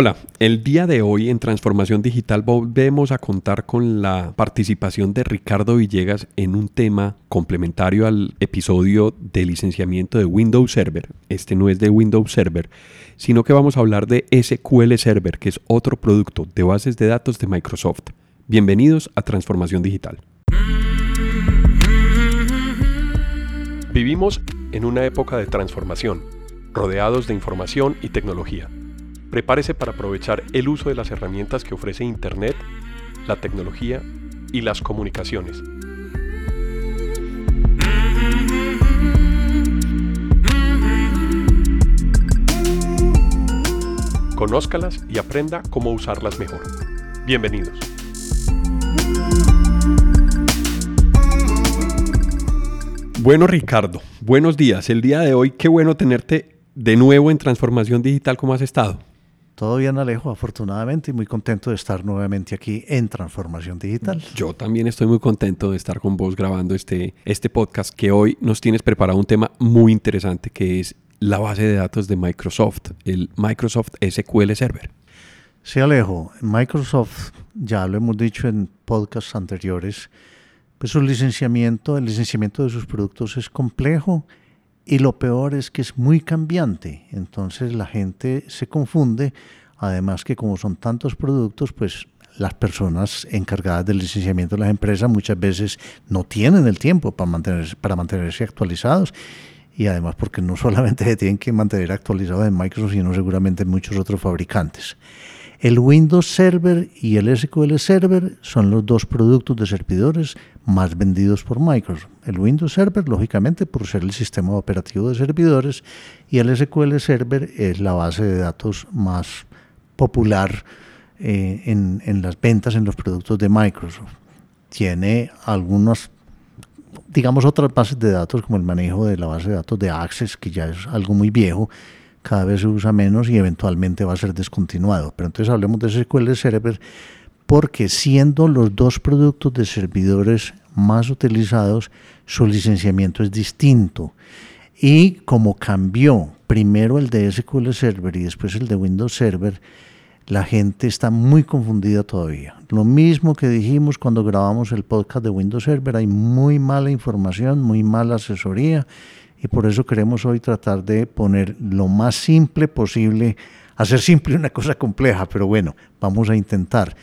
Hola, el día de hoy en Transformación Digital volvemos a contar con la participación de Ricardo Villegas en un tema complementario al episodio de licenciamiento de Windows Server. Este no es de Windows Server, sino que vamos a hablar de SQL Server, que es otro producto de bases de datos de Microsoft. Bienvenidos a Transformación Digital. Vivimos en una época de transformación, rodeados de información y tecnología Prepárese para aprovechar el uso de las herramientas que ofrece Internet, la tecnología y las comunicaciones. Conózcalas y aprenda cómo usarlas mejor. Bienvenidos. Bueno Ricardo, buenos días. El día de hoy, qué bueno tenerte de nuevo en Transformación Digital. ¿Cómo has estado? Todo bien, Alejo, afortunadamente, y muy contento de estar nuevamente aquí en Transformación Digital. Yo también estoy muy contento de estar con vos grabando este, este podcast que hoy nos tienes preparado un tema muy interesante que es la base de datos de Microsoft, el Microsoft SQL Server. Sí, Alejo, Microsoft, ya lo hemos dicho en podcasts anteriores, pues su licenciamiento, el licenciamiento de sus productos es complejo y lo peor es que es muy cambiante, entonces la gente se confunde, además que como son tantos productos, pues las personas encargadas del licenciamiento de las empresas muchas veces no tienen el tiempo para mantenerse, para mantenerse actualizados. Y además porque no solamente se tienen que mantener actualizados en Microsoft, sino seguramente en muchos otros fabricantes. El Windows Server y el SQL Server son los dos productos de servidores más vendidos por Microsoft. El Windows Server, lógicamente, por ser el sistema operativo de servidores, y el SQL Server es la base de datos más popular eh, en, en las ventas en los productos de Microsoft. Tiene algunas digamos, otras bases de datos, como el manejo de la base de datos de Access, que ya es algo muy viejo, cada vez se usa menos y eventualmente va a ser descontinuado. Pero entonces hablemos de SQL Server porque siendo los dos productos de servidores más utilizados, su licenciamiento es distinto. Y como cambió primero el de SQL Server y después el de Windows Server, la gente está muy confundida todavía. Lo mismo que dijimos cuando grabamos el podcast de Windows Server, hay muy mala información, muy mala asesoría y por eso queremos hoy tratar de poner lo más simple posible, hacer simple una cosa compleja, pero bueno, vamos a intentar.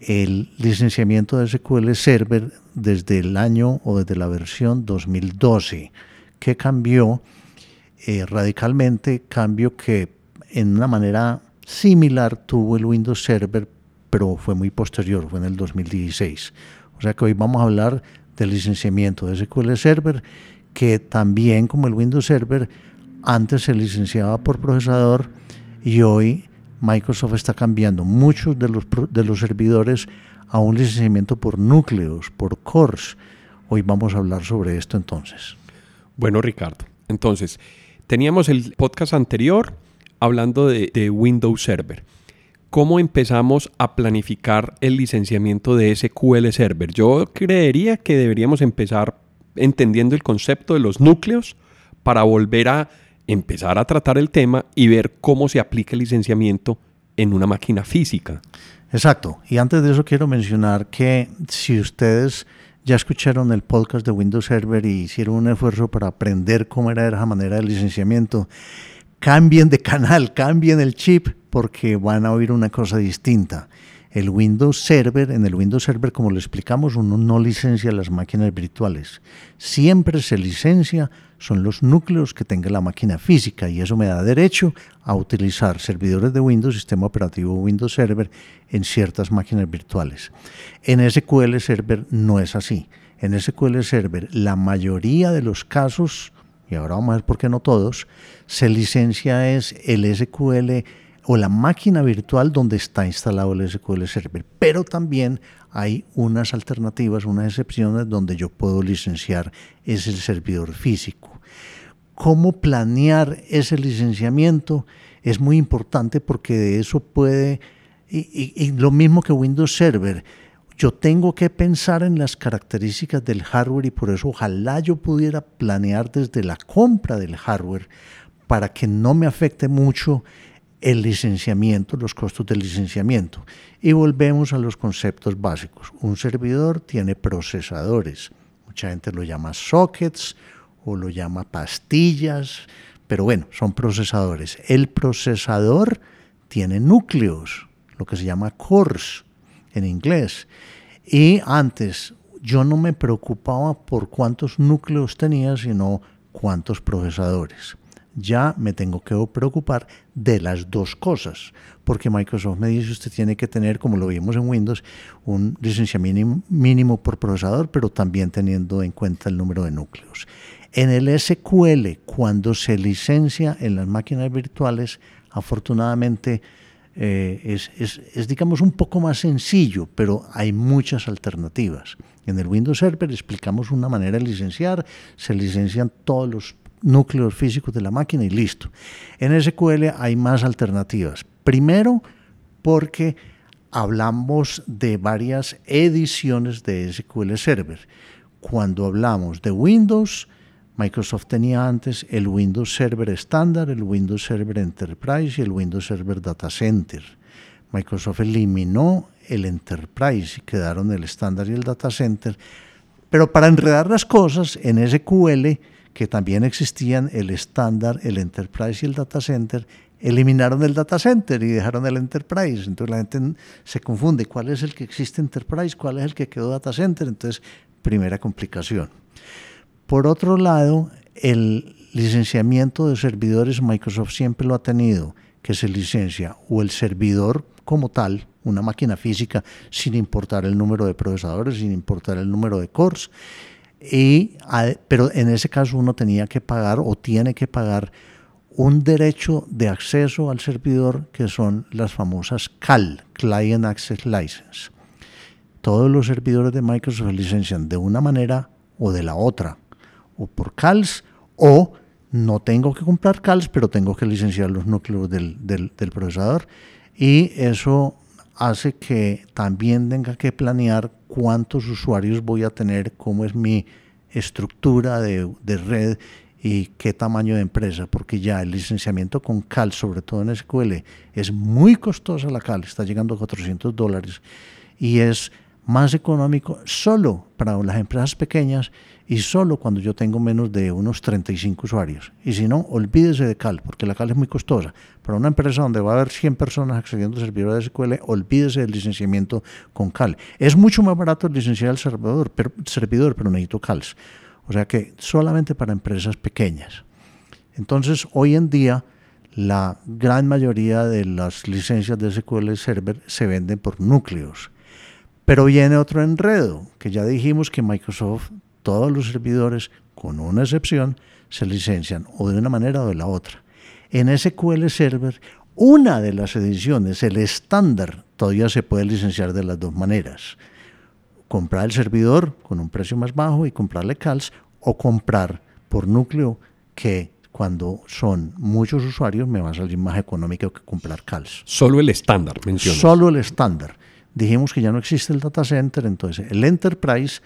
El licenciamiento de SQL Server desde el año o desde la versión 2012, que cambió eh, radicalmente, cambio que en una manera similar tuvo el Windows Server, pero fue muy posterior, fue en el 2016. O sea que hoy vamos a hablar del licenciamiento de SQL Server que también como el Windows Server antes se licenciaba por procesador y hoy Microsoft está cambiando muchos de los, de los servidores a un licenciamiento por núcleos, por cores. Hoy vamos a hablar sobre esto entonces. Bueno, Ricardo, entonces, teníamos el podcast anterior hablando de, de Windows Server. ¿Cómo empezamos a planificar el licenciamiento de SQL Server? Yo creería que deberíamos empezar entendiendo el concepto de los núcleos para volver a empezar a tratar el tema y ver cómo se aplica el licenciamiento en una máquina física. Exacto. Y antes de eso quiero mencionar que si ustedes ya escucharon el podcast de Windows Server y hicieron un esfuerzo para aprender cómo era esa manera de licenciamiento, cambien de canal, cambien el chip porque van a oír una cosa distinta el Windows Server, en el Windows Server, como lo explicamos, uno no licencia las máquinas virtuales. Siempre se licencia son los núcleos que tenga la máquina física y eso me da derecho a utilizar servidores de Windows, sistema operativo Windows Server, en ciertas máquinas virtuales. En SQL Server no es así. En SQL Server la mayoría de los casos, y ahora vamos a ver por qué no todos, se licencia es el SQL o la máquina virtual donde está instalado el SQL Server. Pero también hay unas alternativas, unas excepciones donde yo puedo licenciar ese servidor físico. ¿Cómo planear ese licenciamiento? Es muy importante porque de eso puede, y, lo mismo que Windows Server, yo tengo que pensar en las características del hardware y por eso ojalá yo pudiera planear desde la compra del hardware para que no me afecte mucho el licenciamiento, los costos del licenciamiento. Y volvemos a los conceptos básicos. Un servidor tiene procesadores. Mucha gente lo llama sockets o lo llama pastillas, pero bueno, son procesadores. El procesador tiene núcleos, lo que se llama cores en inglés. Y antes yo no me preocupaba por cuántos núcleos tenía, sino cuántos procesadores. Ya me tengo que preocupar de las dos cosas, porque Microsoft me dice usted tiene que tener, como lo vimos en Windows, un licenciamiento mínimo por procesador, pero también teniendo en cuenta el número de núcleos. En el SQL, cuando se licencia en las máquinas virtuales, afortunadamente eh, es, es, digamos, un poco más sencillo, pero hay muchas alternativas. En el Windows Server explicamos una manera de licenciar, se licencian todos los núcleos físicos de la máquina y listo. En SQL hay más alternativas. Primero, porque hablamos de varias ediciones de SQL Server. Cuando hablamos de Windows, Microsoft tenía antes el Windows Server estándar, el Windows Server Enterprise y el Windows Server Data Center. Microsoft eliminó el Enterprise y quedaron el estándar y el Data Center. Pero para enredar las cosas, en SQL, que también existían el estándar, el Enterprise y el Data Center, eliminaron el Data Center y dejaron el Enterprise. Entonces la gente se confunde cuál es el que existe Enterprise, cuál es el que quedó Data Center. Entonces, primera complicación. Por otro lado, el licenciamiento de servidores Microsoft siempre lo ha tenido, que se licencia o el servidor como tal, una máquina física, sin importar el número de procesadores, sin importar el número de cores, y, pero en ese caso uno tenía que pagar o tiene que pagar un derecho de acceso al servidor que son las famosas CAL, Client Access License. Todos los servidores de Microsoft licencian de una manera o de la otra o por CALS, o no tengo que comprar CALS, pero tengo que licenciar los núcleos del, del, procesador. Y eso hace que también tenga que planear cuántos usuarios voy a tener, cómo es mi estructura de, de, red y qué tamaño de empresa, porque ya el licenciamiento con CAL, sobre todo en SQL, es muy costosa la CAL, está llegando a 400 dólares y es más económico solo para las empresas pequeñas y solo cuando yo tengo menos de unos 35 usuarios. Y si no, olvídese de CAL, porque la CAL es muy costosa. Para una empresa donde va a haber 100 personas accediendo a servidores de SQL, olvídese del licenciamiento con CAL. Es mucho más barato licenciar el servidor, pero, servidor, pero necesito CALs. O sea que solamente para empresas pequeñas. Entonces, hoy en día, la gran mayoría de las licencias de SQL Server se venden por núcleos. Pero viene otro enredo, que ya dijimos que Microsoft todos los servidores, con una excepción, se licencian o de una manera o de la otra. En SQL Server, una de las ediciones, el estándar, todavía se puede licenciar de las dos maneras. Comprar el servidor con un precio más bajo y comprarle CALS o comprar por núcleo que cuando son muchos usuarios me va a salir más económico que comprar CALS. Solo el estándar, mencionas. Solo el estándar. Dijimos que ya no existe el data center, entonces el enterprise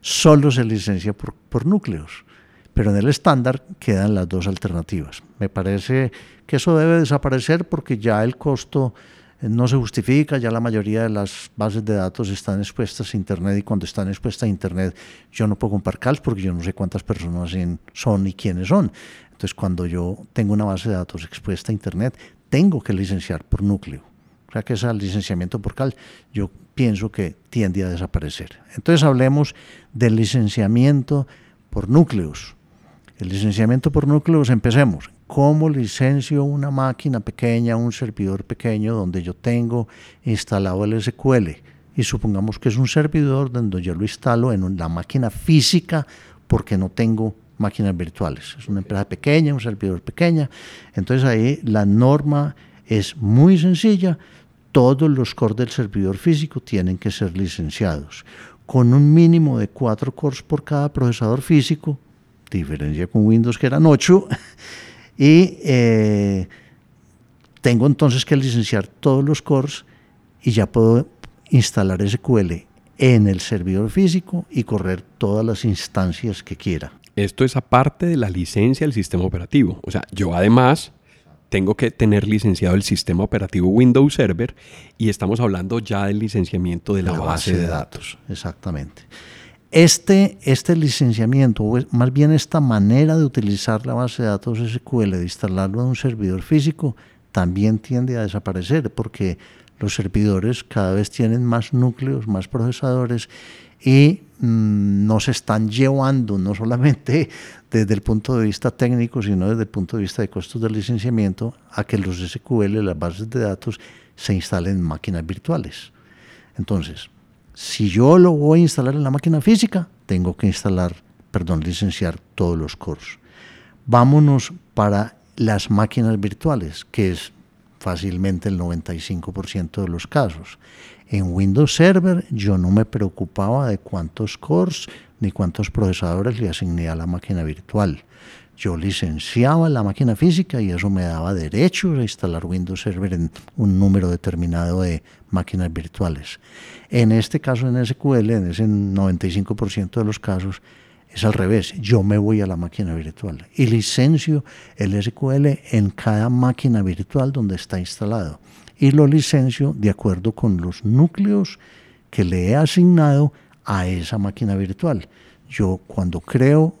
solo se licencia por, núcleos, pero en el estándar quedan las dos alternativas. Me parece que eso debe desaparecer porque ya el costo eh, no se justifica, ya la mayoría de las bases de datos están expuestas a Internet y cuando están expuestas a Internet yo no puedo comprar CALS porque yo no sé cuántas personas son y quiénes son. Entonces cuando yo tengo una base de datos expuesta a Internet, tengo que licenciar por núcleo. O sea que ese licenciamiento por CAL yo pienso que tiende a desaparecer. Entonces hablemos del licenciamiento por núcleos. El licenciamiento por núcleos, empecemos. ¿Cómo licencio una máquina pequeña, un servidor pequeño donde yo tengo instalado el SQL? Y supongamos que es un servidor donde yo lo instalo en la máquina física porque no tengo máquinas virtuales. Es una empresa pequeña, un servidor pequeña. Entonces ahí la norma es muy sencilla. Todos los cores del servidor físico tienen que ser licenciados, con un mínimo de cuatro cores por cada procesador físico, diferencia con Windows que eran ocho, y eh, tengo entonces que licenciar todos los cores y ya puedo instalar SQL en el servidor físico y correr todas las instancias que quiera. Esto es aparte de la licencia del sistema operativo. O sea, yo además tengo que tener licenciado el sistema operativo Windows Server y estamos hablando ya del licenciamiento de la, base, de, datos. Exactamente. Este, este licenciamiento, o más bien esta manera de utilizar la base de datos SQL, de instalarlo en un servidor físico, también tiende a desaparecer porque los servidores cada vez tienen más núcleos, más procesadores y nos están llevando no solamente desde el punto de vista técnico, sino desde el punto de vista de costos de licenciamiento, a que los SQL, las bases de datos, se instalen en máquinas virtuales. Entonces, si yo lo voy a instalar en la máquina física, tengo que instalar, perdón, licenciar todos los cores. Vámonos para las máquinas virtuales, que es fácilmente el 95% de los casos. En Windows Server yo no me preocupaba de cuántos cores ni cuántos procesadores le asigné a la máquina virtual. Yo licenciaba la máquina física y eso me daba derecho a instalar Windows Server en un número determinado de máquinas virtuales. En este caso en SQL, en ese 95% de los casos, es al revés, yo me voy a la máquina virtual y licencio el SQL en cada máquina virtual donde está instalado y lo licencio de acuerdo con los núcleos que le he asignado a esa máquina virtual. Yo cuando creo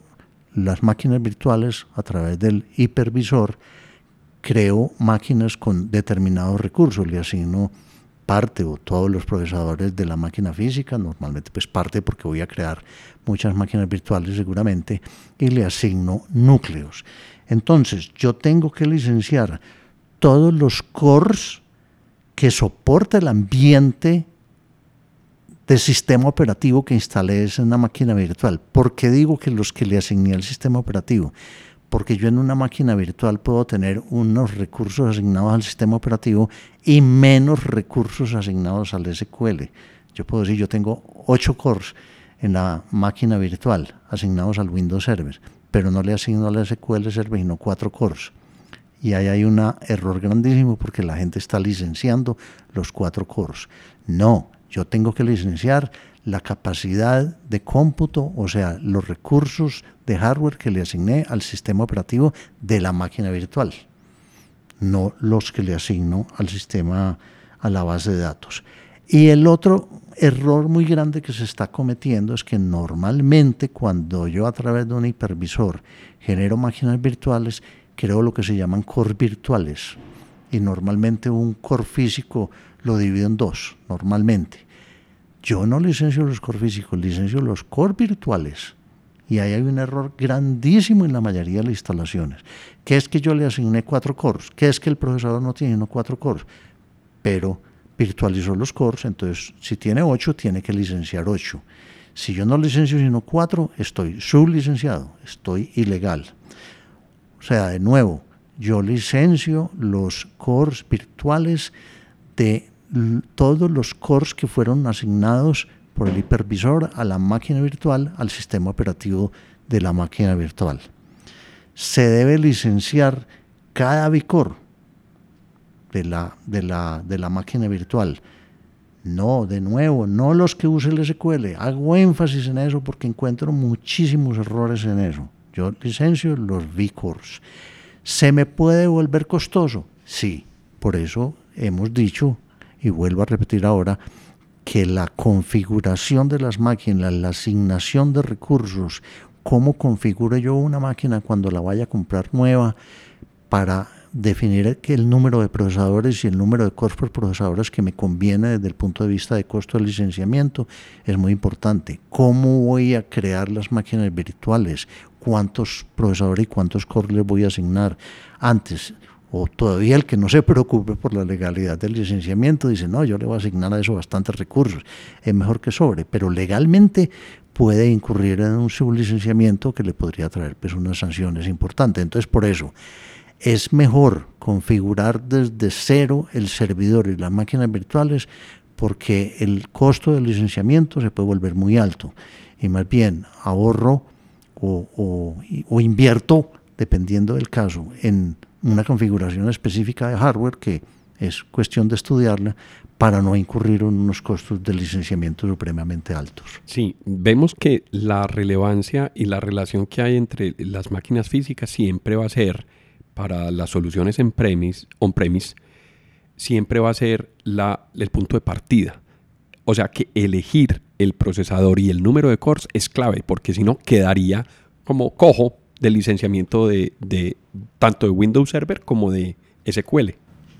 las máquinas virtuales a través del hipervisor, creo máquinas con determinados recursos, le asigno parte o todos los procesadores de la máquina física, normalmente pues parte porque voy a crear muchas máquinas virtuales seguramente, y le asigno núcleos. Entonces yo tengo que licenciar todos los cores que soporta el ambiente de sistema operativo que instalé en una máquina virtual. ¿Por qué digo que los que le asigné al sistema operativo? porque yo en una máquina virtual puedo tener unos recursos asignados al sistema operativo y menos recursos asignados al SQL. Yo puedo decir, yo tengo 8 cores en la máquina virtual asignados al Windows Server, pero no le asigno al SQL Server sino 4 cores. Y ahí hay un error grandísimo porque la gente está licenciando los 4 cores. No, yo tengo que licenciar la capacidad de cómputo, o sea, los recursos de hardware que le asigné al sistema operativo de la máquina virtual, no los que le asigno al sistema, a la base de datos. Y el otro error muy grande que se está cometiendo es que normalmente cuando yo a través de un hipervisor genero máquinas virtuales, creo lo que se llaman core virtuales. Y normalmente un core físico lo divido en dos, normalmente. Yo no licencio los core físicos, licencio los core virtuales. Y ahí hay un error grandísimo en la mayoría de las instalaciones, que es que yo le asigné cuatro cores, que es que el procesador no tiene cuatro cores, pero virtualizó los cores, entonces si tiene ocho, tiene que licenciar ocho. Si yo no licencio sino cuatro, estoy sublicenciado, estoy ilegal. O sea, de nuevo, yo licencio los cores virtuales de todos los cores que fueron asignados por el hipervisor a la máquina virtual, al sistema operativo de la máquina virtual. Se debe licenciar cada bicore de la, de la, de la máquina virtual. No, de nuevo, no los que use el SQL. Hago énfasis en eso porque encuentro muchísimos errores en eso. Yo licencio los vcores. ¿Se me puede volver costoso? Sí, por eso hemos dicho y vuelvo a repetir ahora, que la configuración de las máquinas, la asignación de recursos, cómo configuro yo una máquina cuando la vaya a comprar nueva para definir que el número de procesadores y el número de cores por procesadores que me conviene desde el punto de vista de costo de licenciamiento es muy importante. ¿Cómo voy a crear las máquinas virtuales? ¿Cuántos procesadores y cuántos cores les voy a asignar? Antes, o todavía el que no se preocupe por la legalidad del licenciamiento dice, no, yo le voy a asignar a eso bastantes recursos, es mejor que sobre, pero legalmente puede incurrir en un sublicenciamiento que le podría traer pues, unas sanciones importantes. Entonces, por eso, es mejor configurar desde cero el servidor y las máquinas virtuales porque el costo del licenciamiento se puede volver muy alto y más bien ahorro o, invierto, dependiendo del caso, en una configuración específica de hardware que es cuestión de estudiarla para no incurrir en unos costos de licenciamiento supremamente altos. Sí, vemos que la relevancia y la relación que hay entre las máquinas físicas siempre va a ser para las soluciones en premise, on-premise siempre va a ser la, el punto de partida. O sea que elegir el procesador y el número de cores es clave, porque si no quedaría como cojo del licenciamiento de, de tanto de Windows Server como de SQL.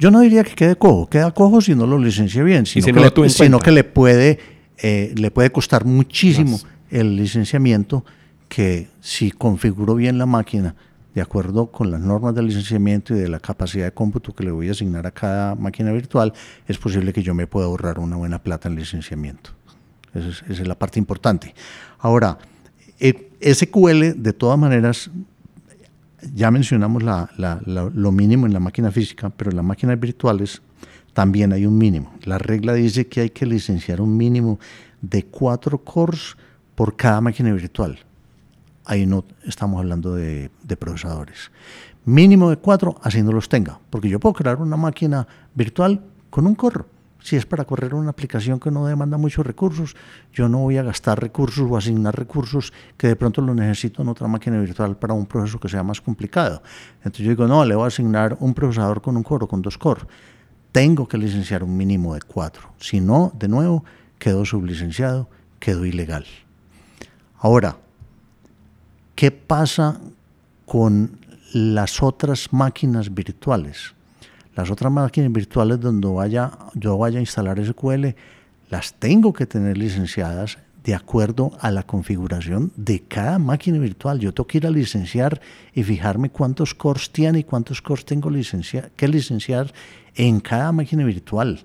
Yo no diría que quede cojo, queda cojo si no lo licencia bien, sino, si que, no le, sino que le puede, eh, le puede costar muchísimo el licenciamiento que si configuro bien la máquina de acuerdo con las normas del licenciamiento y de la capacidad de cómputo que le voy a asignar a cada máquina virtual, es posible que yo me pueda ahorrar una buena plata en licenciamiento. Esa es, la parte importante. Ahora, eh, SQL, de todas maneras, ya mencionamos lo mínimo en la máquina física, pero en las máquinas virtuales también hay un mínimo. La regla dice que hay que licenciar un mínimo de cuatro cores por cada máquina virtual. Ahí no estamos hablando de, procesadores. Mínimo de cuatro, así no los tenga, porque yo puedo crear una máquina virtual con un core. Si es para correr una aplicación que no demanda muchos recursos, yo no voy a gastar recursos o asignar recursos que de pronto lo necesito en otra máquina virtual para un proceso que sea más complicado. Entonces yo digo, no, le voy a asignar un procesador con un core con dos core. Tengo que licenciar un mínimo de cuatro. Si no, de nuevo, quedo sublicenciado, quedo ilegal. Ahora, ¿qué pasa con las otras máquinas virtuales? Las otras máquinas virtuales donde vaya, yo vaya a instalar SQL, las tengo que tener licenciadas de acuerdo a la configuración de cada máquina virtual. Yo tengo que ir a licenciar y fijarme cuántos cores tiene y cuántos cores tengo licencia que licenciar en cada máquina virtual.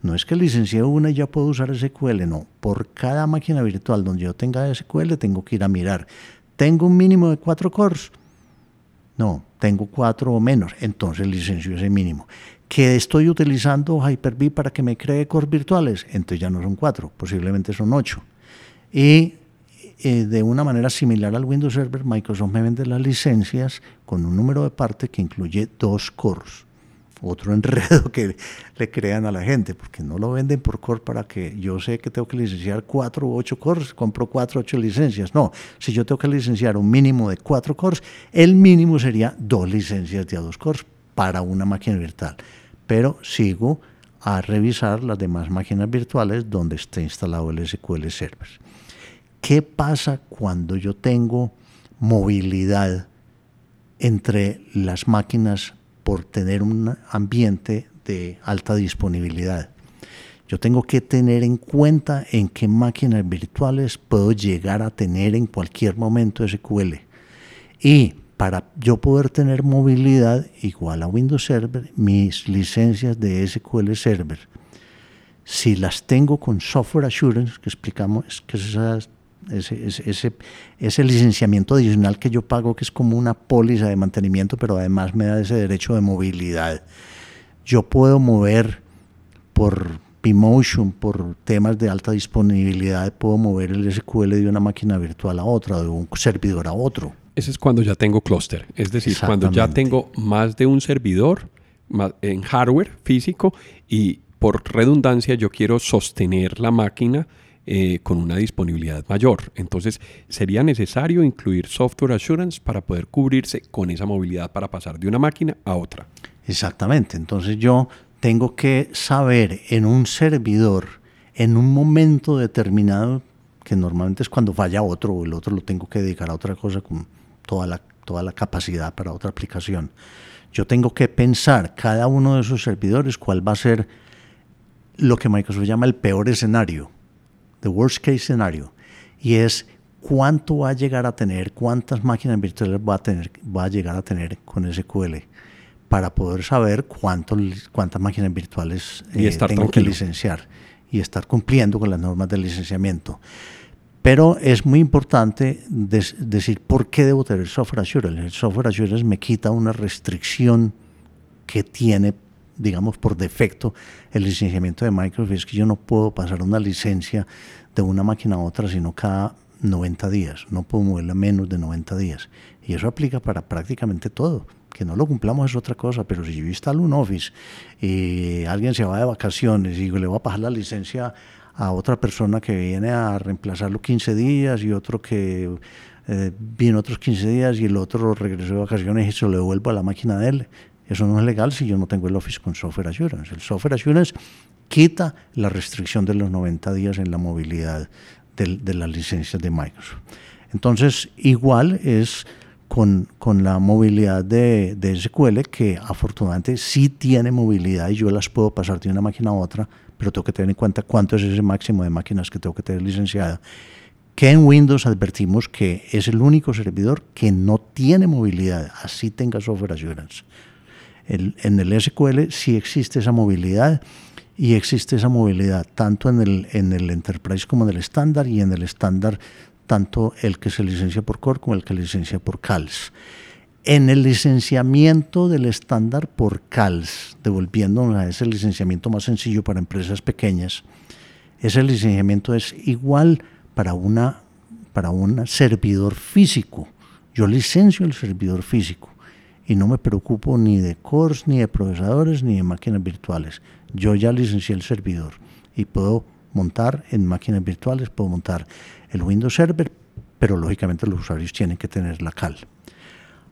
No es que licencié una y ya puedo usar SQL, no. Por cada máquina virtual donde yo tenga SQL tengo que ir a mirar. ¿Tengo un mínimo de cuatro cores? No, tengo cuatro o menos, entonces licencio ese mínimo. ¿Que estoy utilizando Hyper-V para que me cree cores virtuales? Entonces ya no son cuatro, posiblemente son ocho. Y eh, de una manera similar al Windows Server, Microsoft me vende las licencias con un número de parte que incluye dos cores. Otro enredo que le crean a la gente, porque no lo venden por core para que yo sé que tengo que licenciar cuatro u ocho cores, compro cuatro o ocho licencias. No, si yo tengo que licenciar un mínimo de cuatro cores, el mínimo sería dos licencias de a dos cores para una máquina virtual. Pero sigo a revisar las demás máquinas virtuales donde esté instalado el SQL Server. ¿Qué pasa cuando yo tengo movilidad entre las máquinas por tener un ambiente de alta disponibilidad? Yo tengo que tener en cuenta en qué máquinas virtuales puedo llegar a tener en cualquier momento SQL. Y para yo poder tener movilidad igual a Windows Server, mis licencias de SQL Server, si las tengo con Software Assurance, que explicamos, que es esa, ese, ese, ese, licenciamiento adicional que yo pago, que es como una póliza de mantenimiento, pero además me da ese derecho de movilidad. Yo puedo mover por Pmotion, por temas de alta disponibilidad, puedo mover el SQL de una máquina virtual a otra, de un servidor a otro. Ese es cuando ya tengo clúster, es decir, cuando ya tengo más de un servidor en hardware físico y por redundancia yo quiero sostener la máquina eh, con una disponibilidad mayor. Entonces sería necesario incluir software assurance para poder cubrirse con esa movilidad para pasar de una máquina a otra. Exactamente, entonces yo tengo que saber en un servidor, en un momento determinado, que normalmente es cuando falla otro o el otro lo tengo que dedicar a otra cosa con toda la, toda la capacidad para otra aplicación. Yo tengo que pensar cada uno de esos servidores cuál va a ser lo que Microsoft llama el peor escenario, the worst case scenario, y es cuánto va a llegar a tener, cuántas máquinas virtuales va a, tener, va a llegar a tener con SQL para poder saber cuánto, cuántas máquinas virtuales y eh, estar tengo tranquilo. que licenciar y estar cumpliendo con las normas del licenciamiento. Pero es muy importante des, decir por qué debo tener software assurance. El software assurance me quita una restricción que tiene, digamos, por defecto el licenciamiento de Microsoft. Es que yo no puedo pasar una licencia de una máquina a otra, sino cada 90 días. No puedo moverla menos de 90 días. Y eso aplica para prácticamente todo. Que no lo cumplamos es otra cosa, pero si yo instalo un Office y alguien se va de vacaciones y le voy a pasar la licencia a otra persona que viene a reemplazarlo 15 días y otro que eh, vino otros 15 días y el otro regresó de vacaciones y se lo devuelvo a la máquina de él. Eso no es legal si yo no tengo el Office con Software Assurance. El Software Assurance quita la restricción de los 90 días en la movilidad de, las licencias de Microsoft. Entonces, igual es con, con, la movilidad de, de, SQL, que afortunadamente sí tiene movilidad y yo las puedo pasar de una máquina a otra, pero tengo que tener en cuenta cuánto es ese máximo de máquinas que tengo que tener licenciada. Que en Windows advertimos que es el único servidor que no tiene movilidad, así tenga software assurance. En el SQL sí existe esa movilidad y existe esa movilidad tanto en el, en el Enterprise como en el estándar y en el estándar tanto el que se licencia por Core como el que se licencia por CALS. En el licenciamiento del estándar por CALS, devolviéndonos a ese licenciamiento más sencillo para empresas pequeñas, ese licenciamiento es igual para, una, para un servidor físico. Yo licencio el servidor físico y no me preocupo ni de cores, ni de procesadores, ni de máquinas virtuales. Yo ya licencié el servidor y puedo montar en máquinas virtuales, puedo montar el Windows Server, pero lógicamente los usuarios tienen que tener la CAL.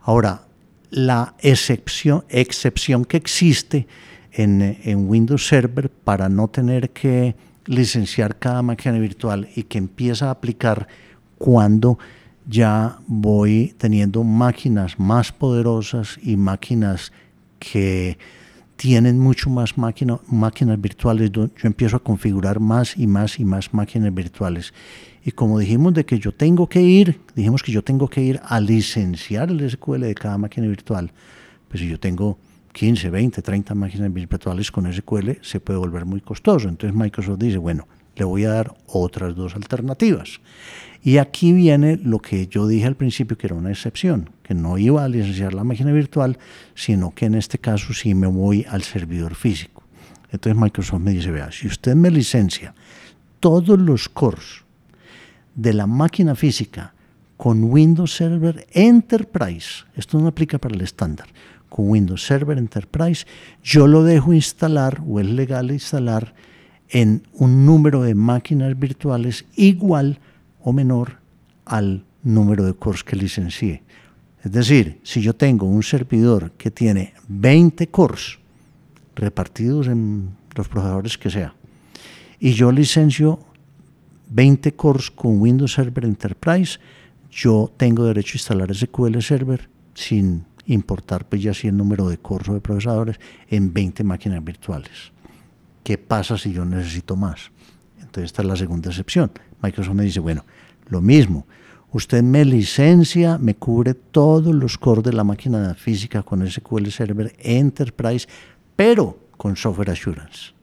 Ahora, la excepción, excepción que existe en, en Windows Server para no tener que licenciar cada máquina virtual y que empieza a aplicar cuando ya voy teniendo máquinas más poderosas y máquinas que tienen mucho más máquina, máquinas virtuales. Yo empiezo a configurar más y más y más máquinas virtuales. Y como dijimos de que yo tengo que ir, dijimos que yo tengo que ir a licenciar el SQL de cada máquina virtual. Pues si yo tengo 15, 20, 30 máquinas virtuales con SQL, se puede volver muy costoso. Entonces Microsoft dice, bueno, le voy a dar otras dos alternativas. Y aquí viene lo que yo dije al principio que era una excepción, que no iba a licenciar la máquina virtual, sino que en este caso sí me voy al servidor físico. Entonces Microsoft me dice, vea, si usted me licencia todos los cores de la máquina física con Windows Server Enterprise, esto no aplica para el estándar, con Windows Server Enterprise, yo lo dejo instalar o es legal instalar en un número de máquinas virtuales igual o menor al número de cores que licencié. Es decir, si yo tengo un servidor que tiene 20 cores repartidos en los procesadores que sea, y yo licencio 20 cores con Windows Server Enterprise, yo tengo derecho a instalar SQL Server sin importar pues ya si el número de cores o de procesadores en 20 máquinas virtuales. ¿Qué pasa si yo necesito más? Entonces esta es la segunda excepción. Microsoft me dice, bueno, lo mismo, usted me licencia, me cubre todos los cores de la máquina física con SQL Server Enterprise, pero con Software Assurance.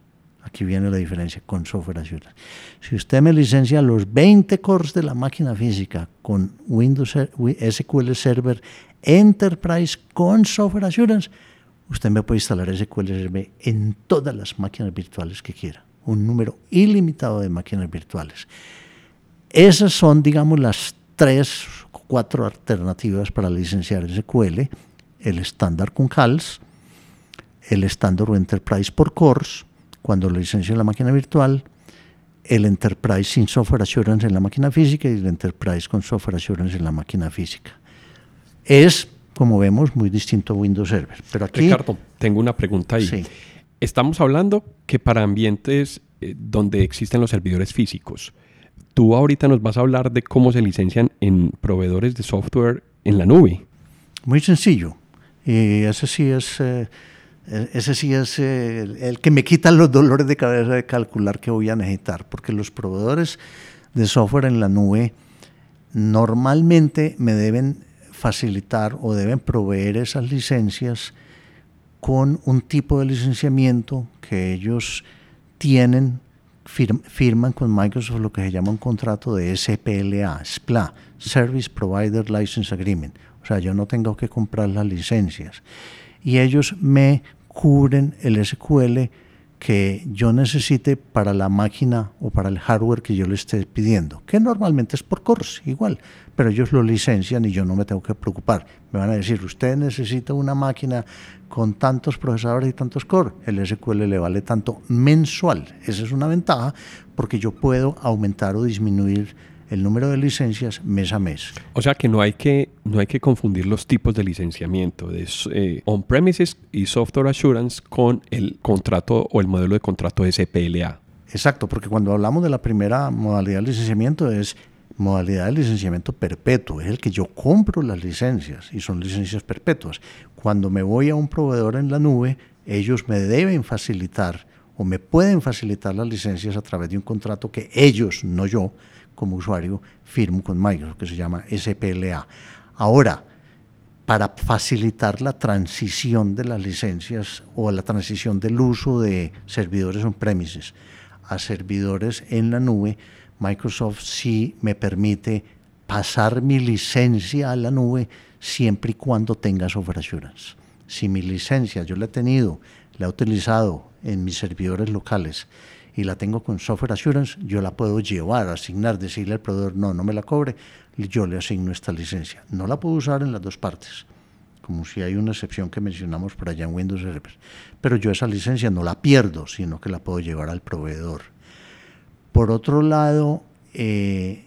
Aquí viene la diferencia con Software Assurance. Si usted me licencia los 20 cores de la máquina física con Windows SQL Server Enterprise con Software Assurance, usted me puede instalar SQL Server en todas las máquinas virtuales que quiera. Un número ilimitado de máquinas virtuales. Esas son, digamos, las tres o cuatro alternativas para licenciar SQL. El estándar con CALS, el estándar o Enterprise por Cores, cuando lo licencio en la máquina virtual, el Enterprise sin Software Assurance en la máquina física y el Enterprise con Software Assurance en la máquina física. Es, como vemos, muy distinto a Windows Server. Pero aquí, Ricardo, tengo una pregunta ahí. Estamos hablando que para ambientes eh, donde existen los servidores físicos, Tú ahorita nos vas a hablar de cómo se licencian en proveedores de software en la nube. Muy sencillo. Y ese sí es, eh, ese sí es eh, el, que me quita los dolores de cabeza de calcular que voy a necesitar, porque los proveedores de software en la nube normalmente me deben facilitar o deben proveer esas licencias con un tipo de licenciamiento que ellos tienen firman con Microsoft lo que se llama un contrato de SPLA, SPLA, Service Provider License Agreement. O sea, yo no tengo que comprar las licencias. Y ellos me cubren el SQL que yo necesite para la máquina o para el hardware que yo le esté pidiendo, que normalmente es por cores, igual, pero ellos lo licencian y yo no me tengo que preocupar. Me van a decir, usted necesita una máquina con tantos procesadores y tantos cores, el SQL le vale tanto mensual. Esa es una ventaja porque yo puedo aumentar o disminuir el número de licencias mes a mes. O sea que no hay que, no hay que confundir los tipos de licenciamiento de eh, on-premises y software assurance con el contrato o el modelo de contrato SPLA. Exacto, porque cuando hablamos de la primera modalidad de licenciamiento es modalidad de licenciamiento perpetuo, es el que yo compro las licencias y son licencias perpetuas. Cuando me voy a un proveedor en la nube, ellos me deben facilitar o me pueden facilitar las licencias a través de un contrato que ellos, no yo, como usuario, firmo con Microsoft, que se llama SPLA. Ahora, para facilitar la transición de las licencias o la transición del uso de servidores on-premises a servidores en la nube, Microsoft sí me permite pasar mi licencia a la nube siempre y cuando tenga software assurance. Si mi licencia yo la he tenido, la he utilizado en mis servidores locales y la tengo con software assurance, yo la puedo llevar, asignar, decirle al proveedor, no, no me la cobre, yo le asigno esta licencia. No la puedo usar en las dos partes, como si hay una excepción que mencionamos por allá en Windows Server. Pero yo esa licencia no la pierdo, sino que la puedo llevar al proveedor. Por otro lado, eh,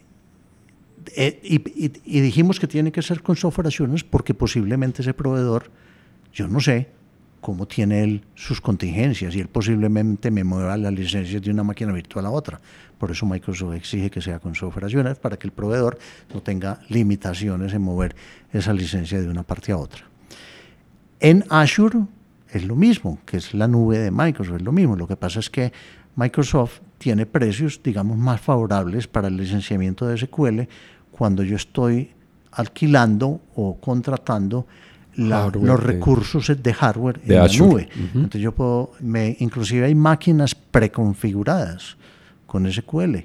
eh, y, dijimos que tiene que ser con software assurance porque posiblemente ese proveedor, yo no sé, cómo tiene él sus contingencias y él posiblemente me mueva las licencias de una máquina virtual a otra. Por eso Microsoft exige que sea con software assurance para que el proveedor no tenga limitaciones en mover esa licencia de una parte a otra. En Azure es lo mismo, que es la nube de Microsoft, es lo mismo. Lo que pasa es que Microsoft tiene precios, digamos, más favorables para el licenciamiento de SQL cuando yo estoy alquilando o contratando los recursos de hardware en la nube. Entonces yo puedo, me, inclusive hay máquinas preconfiguradas con SQL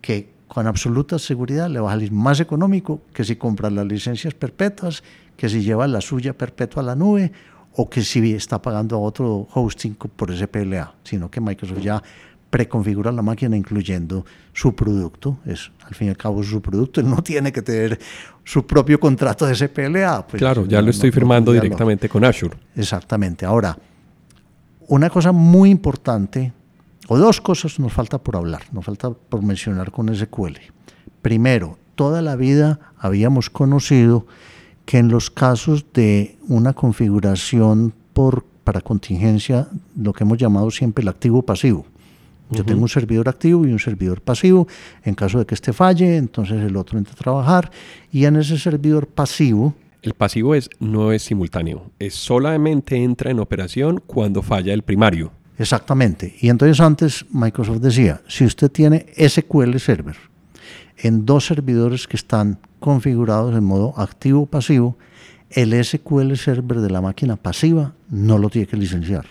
que con absoluta seguridad le va a salir más económico que si compra las licencias perpetuas, que si lleva la suya perpetua a la nube o que si está pagando a otro hosting por SPLA, sino que Microsoft ya preconfigura la máquina incluyendo su producto, es al fin y al cabo su producto, él no tiene que tener su propio contrato de SPLA. Pues, claro, ya lo estoy firmando directamente con Azure. Exactamente. Ahora, una cosa muy importante, o dos cosas nos falta por hablar, nos falta por mencionar con SQL. Primero, toda la vida habíamos conocido que en los casos de una configuración por, para contingencia, lo que hemos llamado siempre el activo pasivo, yo tengo un servidor activo y un servidor pasivo. En caso de que este falle, entonces el otro entra a trabajar. Y en ese servidor pasivo... El pasivo es, no es simultáneo, es solamente entra en operación cuando falla el primario. Exactamente. Y entonces antes Microsoft decía, si usted tiene SQL Server en dos servidores que están configurados en modo activo-pasivo, el SQL Server de la máquina pasiva no lo tiene que licenciar.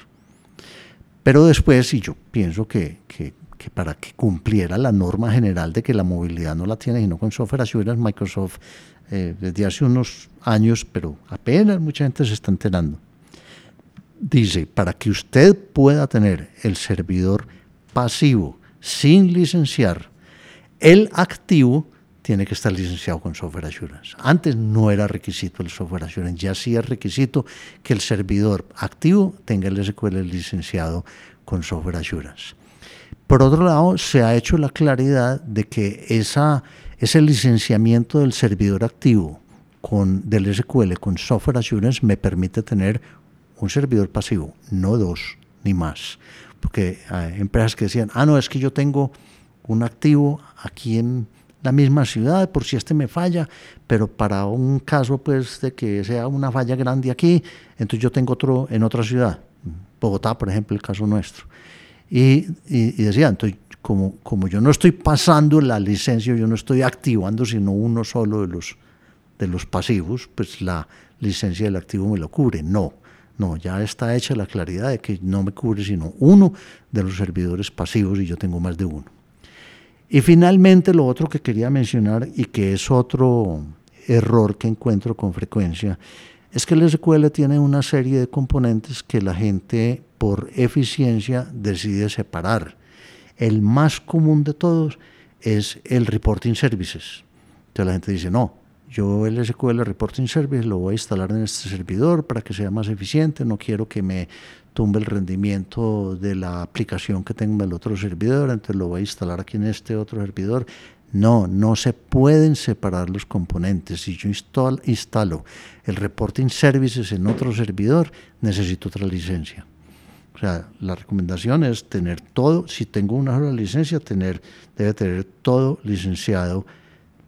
Pero después, y yo pienso que, para que cumpliera la norma general de que la movilidad no la tiene sino con software assurance, Microsoft eh, desde hace unos años, pero apenas mucha gente se está enterando, dice, para que usted pueda tener el servidor pasivo sin licenciar, el activo tiene que estar licenciado con Software Assurance. Antes no era requisito el Software Assurance, ya sí es requisito que el servidor activo tenga el SQL licenciado con Software Assurance. Por otro lado, se ha hecho la claridad de que esa, ese licenciamiento del servidor activo con, del SQL con Software Assurance me permite tener un servidor pasivo, no dos ni más. Porque hay empresas que decían, ah, no, es que yo tengo un activo aquí en la misma ciudad por si este me falla, pero para un caso pues de que sea una falla grande aquí, entonces yo tengo otro en otra ciudad, Bogotá por ejemplo, el caso nuestro. Y, y, decía, entonces como, como yo no estoy pasando la licencia, yo no estoy activando sino uno solo de los, de los pasivos, pues la licencia del activo me lo cubre. No, no, ya está hecha la claridad de que no me cubre sino uno de los servidores pasivos y yo tengo más de uno. Y finalmente lo otro que quería mencionar y que es otro error que encuentro con frecuencia es que el SQL tiene una serie de componentes que la gente por eficiencia decide separar. El más común de todos es el reporting services. Entonces la gente dice, no, yo el SQL Reporting Service lo voy a instalar en este servidor para que sea más eficiente, no quiero que me tumbe el rendimiento de la aplicación que tengo en el otro servidor, entonces lo voy a instalar aquí en este otro servidor. No, no se pueden separar los componentes. Si yo instalo, instalo el reporting services en otro servidor, necesito otra licencia. O sea, la recomendación es tener todo, si tengo una sola licencia, tener, debe tener todo licenciado,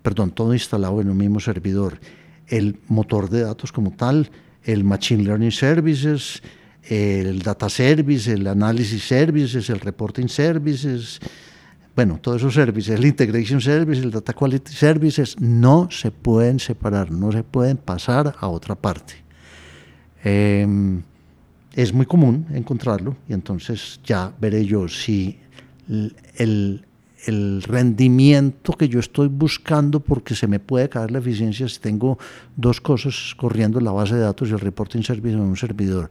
perdón, todo instalado en un mismo servidor. El motor de datos como tal, el Machine Learning Services, el Data Service, el Analysis Services, el Reporting Services, bueno, todos esos servicios, el Integration Service, el Data Quality Services, no se pueden separar, no se pueden pasar a otra parte. Em, es muy común encontrarlo y entonces ya veré yo si el, rendimiento que yo estoy buscando porque se me puede caer la eficiencia si tengo dos cosas corriendo en la base de datos y el reporting service en un servidor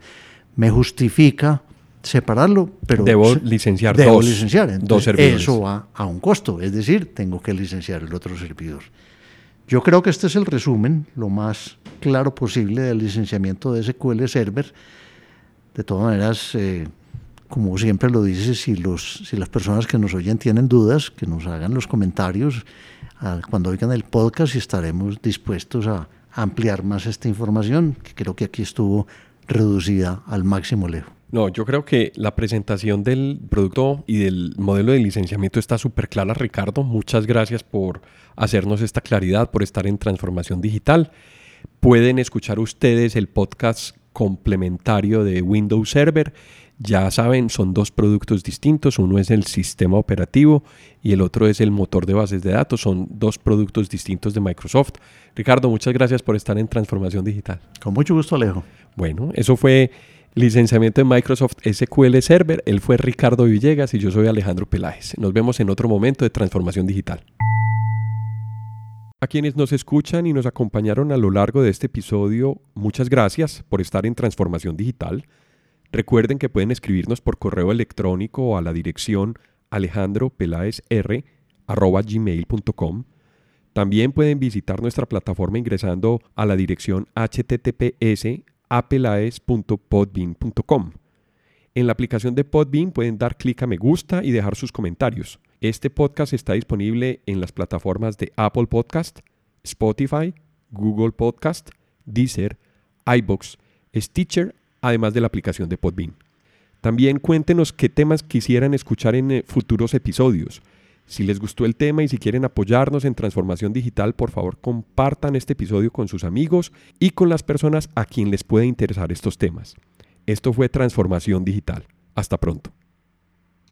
me justifica separarlo, pero debo licenciar debo dos, licenciar. dos servidores. Eso va a un costo, es decir, tengo que licenciar el otro servidor. Yo creo que este es el resumen, lo más claro posible del licenciamiento de SQL Server. De todas maneras, eh, como siempre lo dice, si, los, si las personas que nos oyen tienen dudas, que nos hagan los comentarios cuando oigan el podcast y estaremos dispuestos a ampliar más esta información, que creo que aquí estuvo reducida al máximo lejos. No, yo creo que la presentación del producto y del modelo de licenciamiento está súper clara, Ricardo. Muchas gracias por hacernos esta claridad, por estar en transformación digital. Pueden escuchar ustedes el podcast complementario de Windows Server. Ya saben, son dos productos distintos. Uno es el sistema operativo y el otro es el motor de bases de datos. Son dos productos distintos de Microsoft. Ricardo, muchas gracias por estar en Transformación Digital. Con mucho gusto, Alejo. Bueno, eso fue licenciamiento de Microsoft SQL Server. Él fue Ricardo Villegas y yo soy Alejandro Peláez. Nos vemos en otro momento de Transformación Digital. A quienes nos escuchan y nos acompañaron a lo largo de este episodio, muchas gracias por estar en Transformación Digital. Recuerden que pueden escribirnos por correo electrónico a la dirección alejandropelaezr.gmail.com. También pueden visitar nuestra plataforma ingresando a la dirección https apelaes.podbean.com. En la aplicación de Podbean pueden dar clic a me gusta y dejar sus comentarios. Este podcast está disponible en las plataformas de Apple Podcast, Spotify, Google Podcast, Deezer, iBox, Stitcher, además de la aplicación de Podbean. También cuéntenos qué temas quisieran escuchar en eh, futuros episodios. Si les gustó el tema y si quieren apoyarnos en transformación digital, por favor compartan este episodio con sus amigos y con las personas a quien les puede interesar estos temas. Esto fue Transformación Digital. Hasta pronto.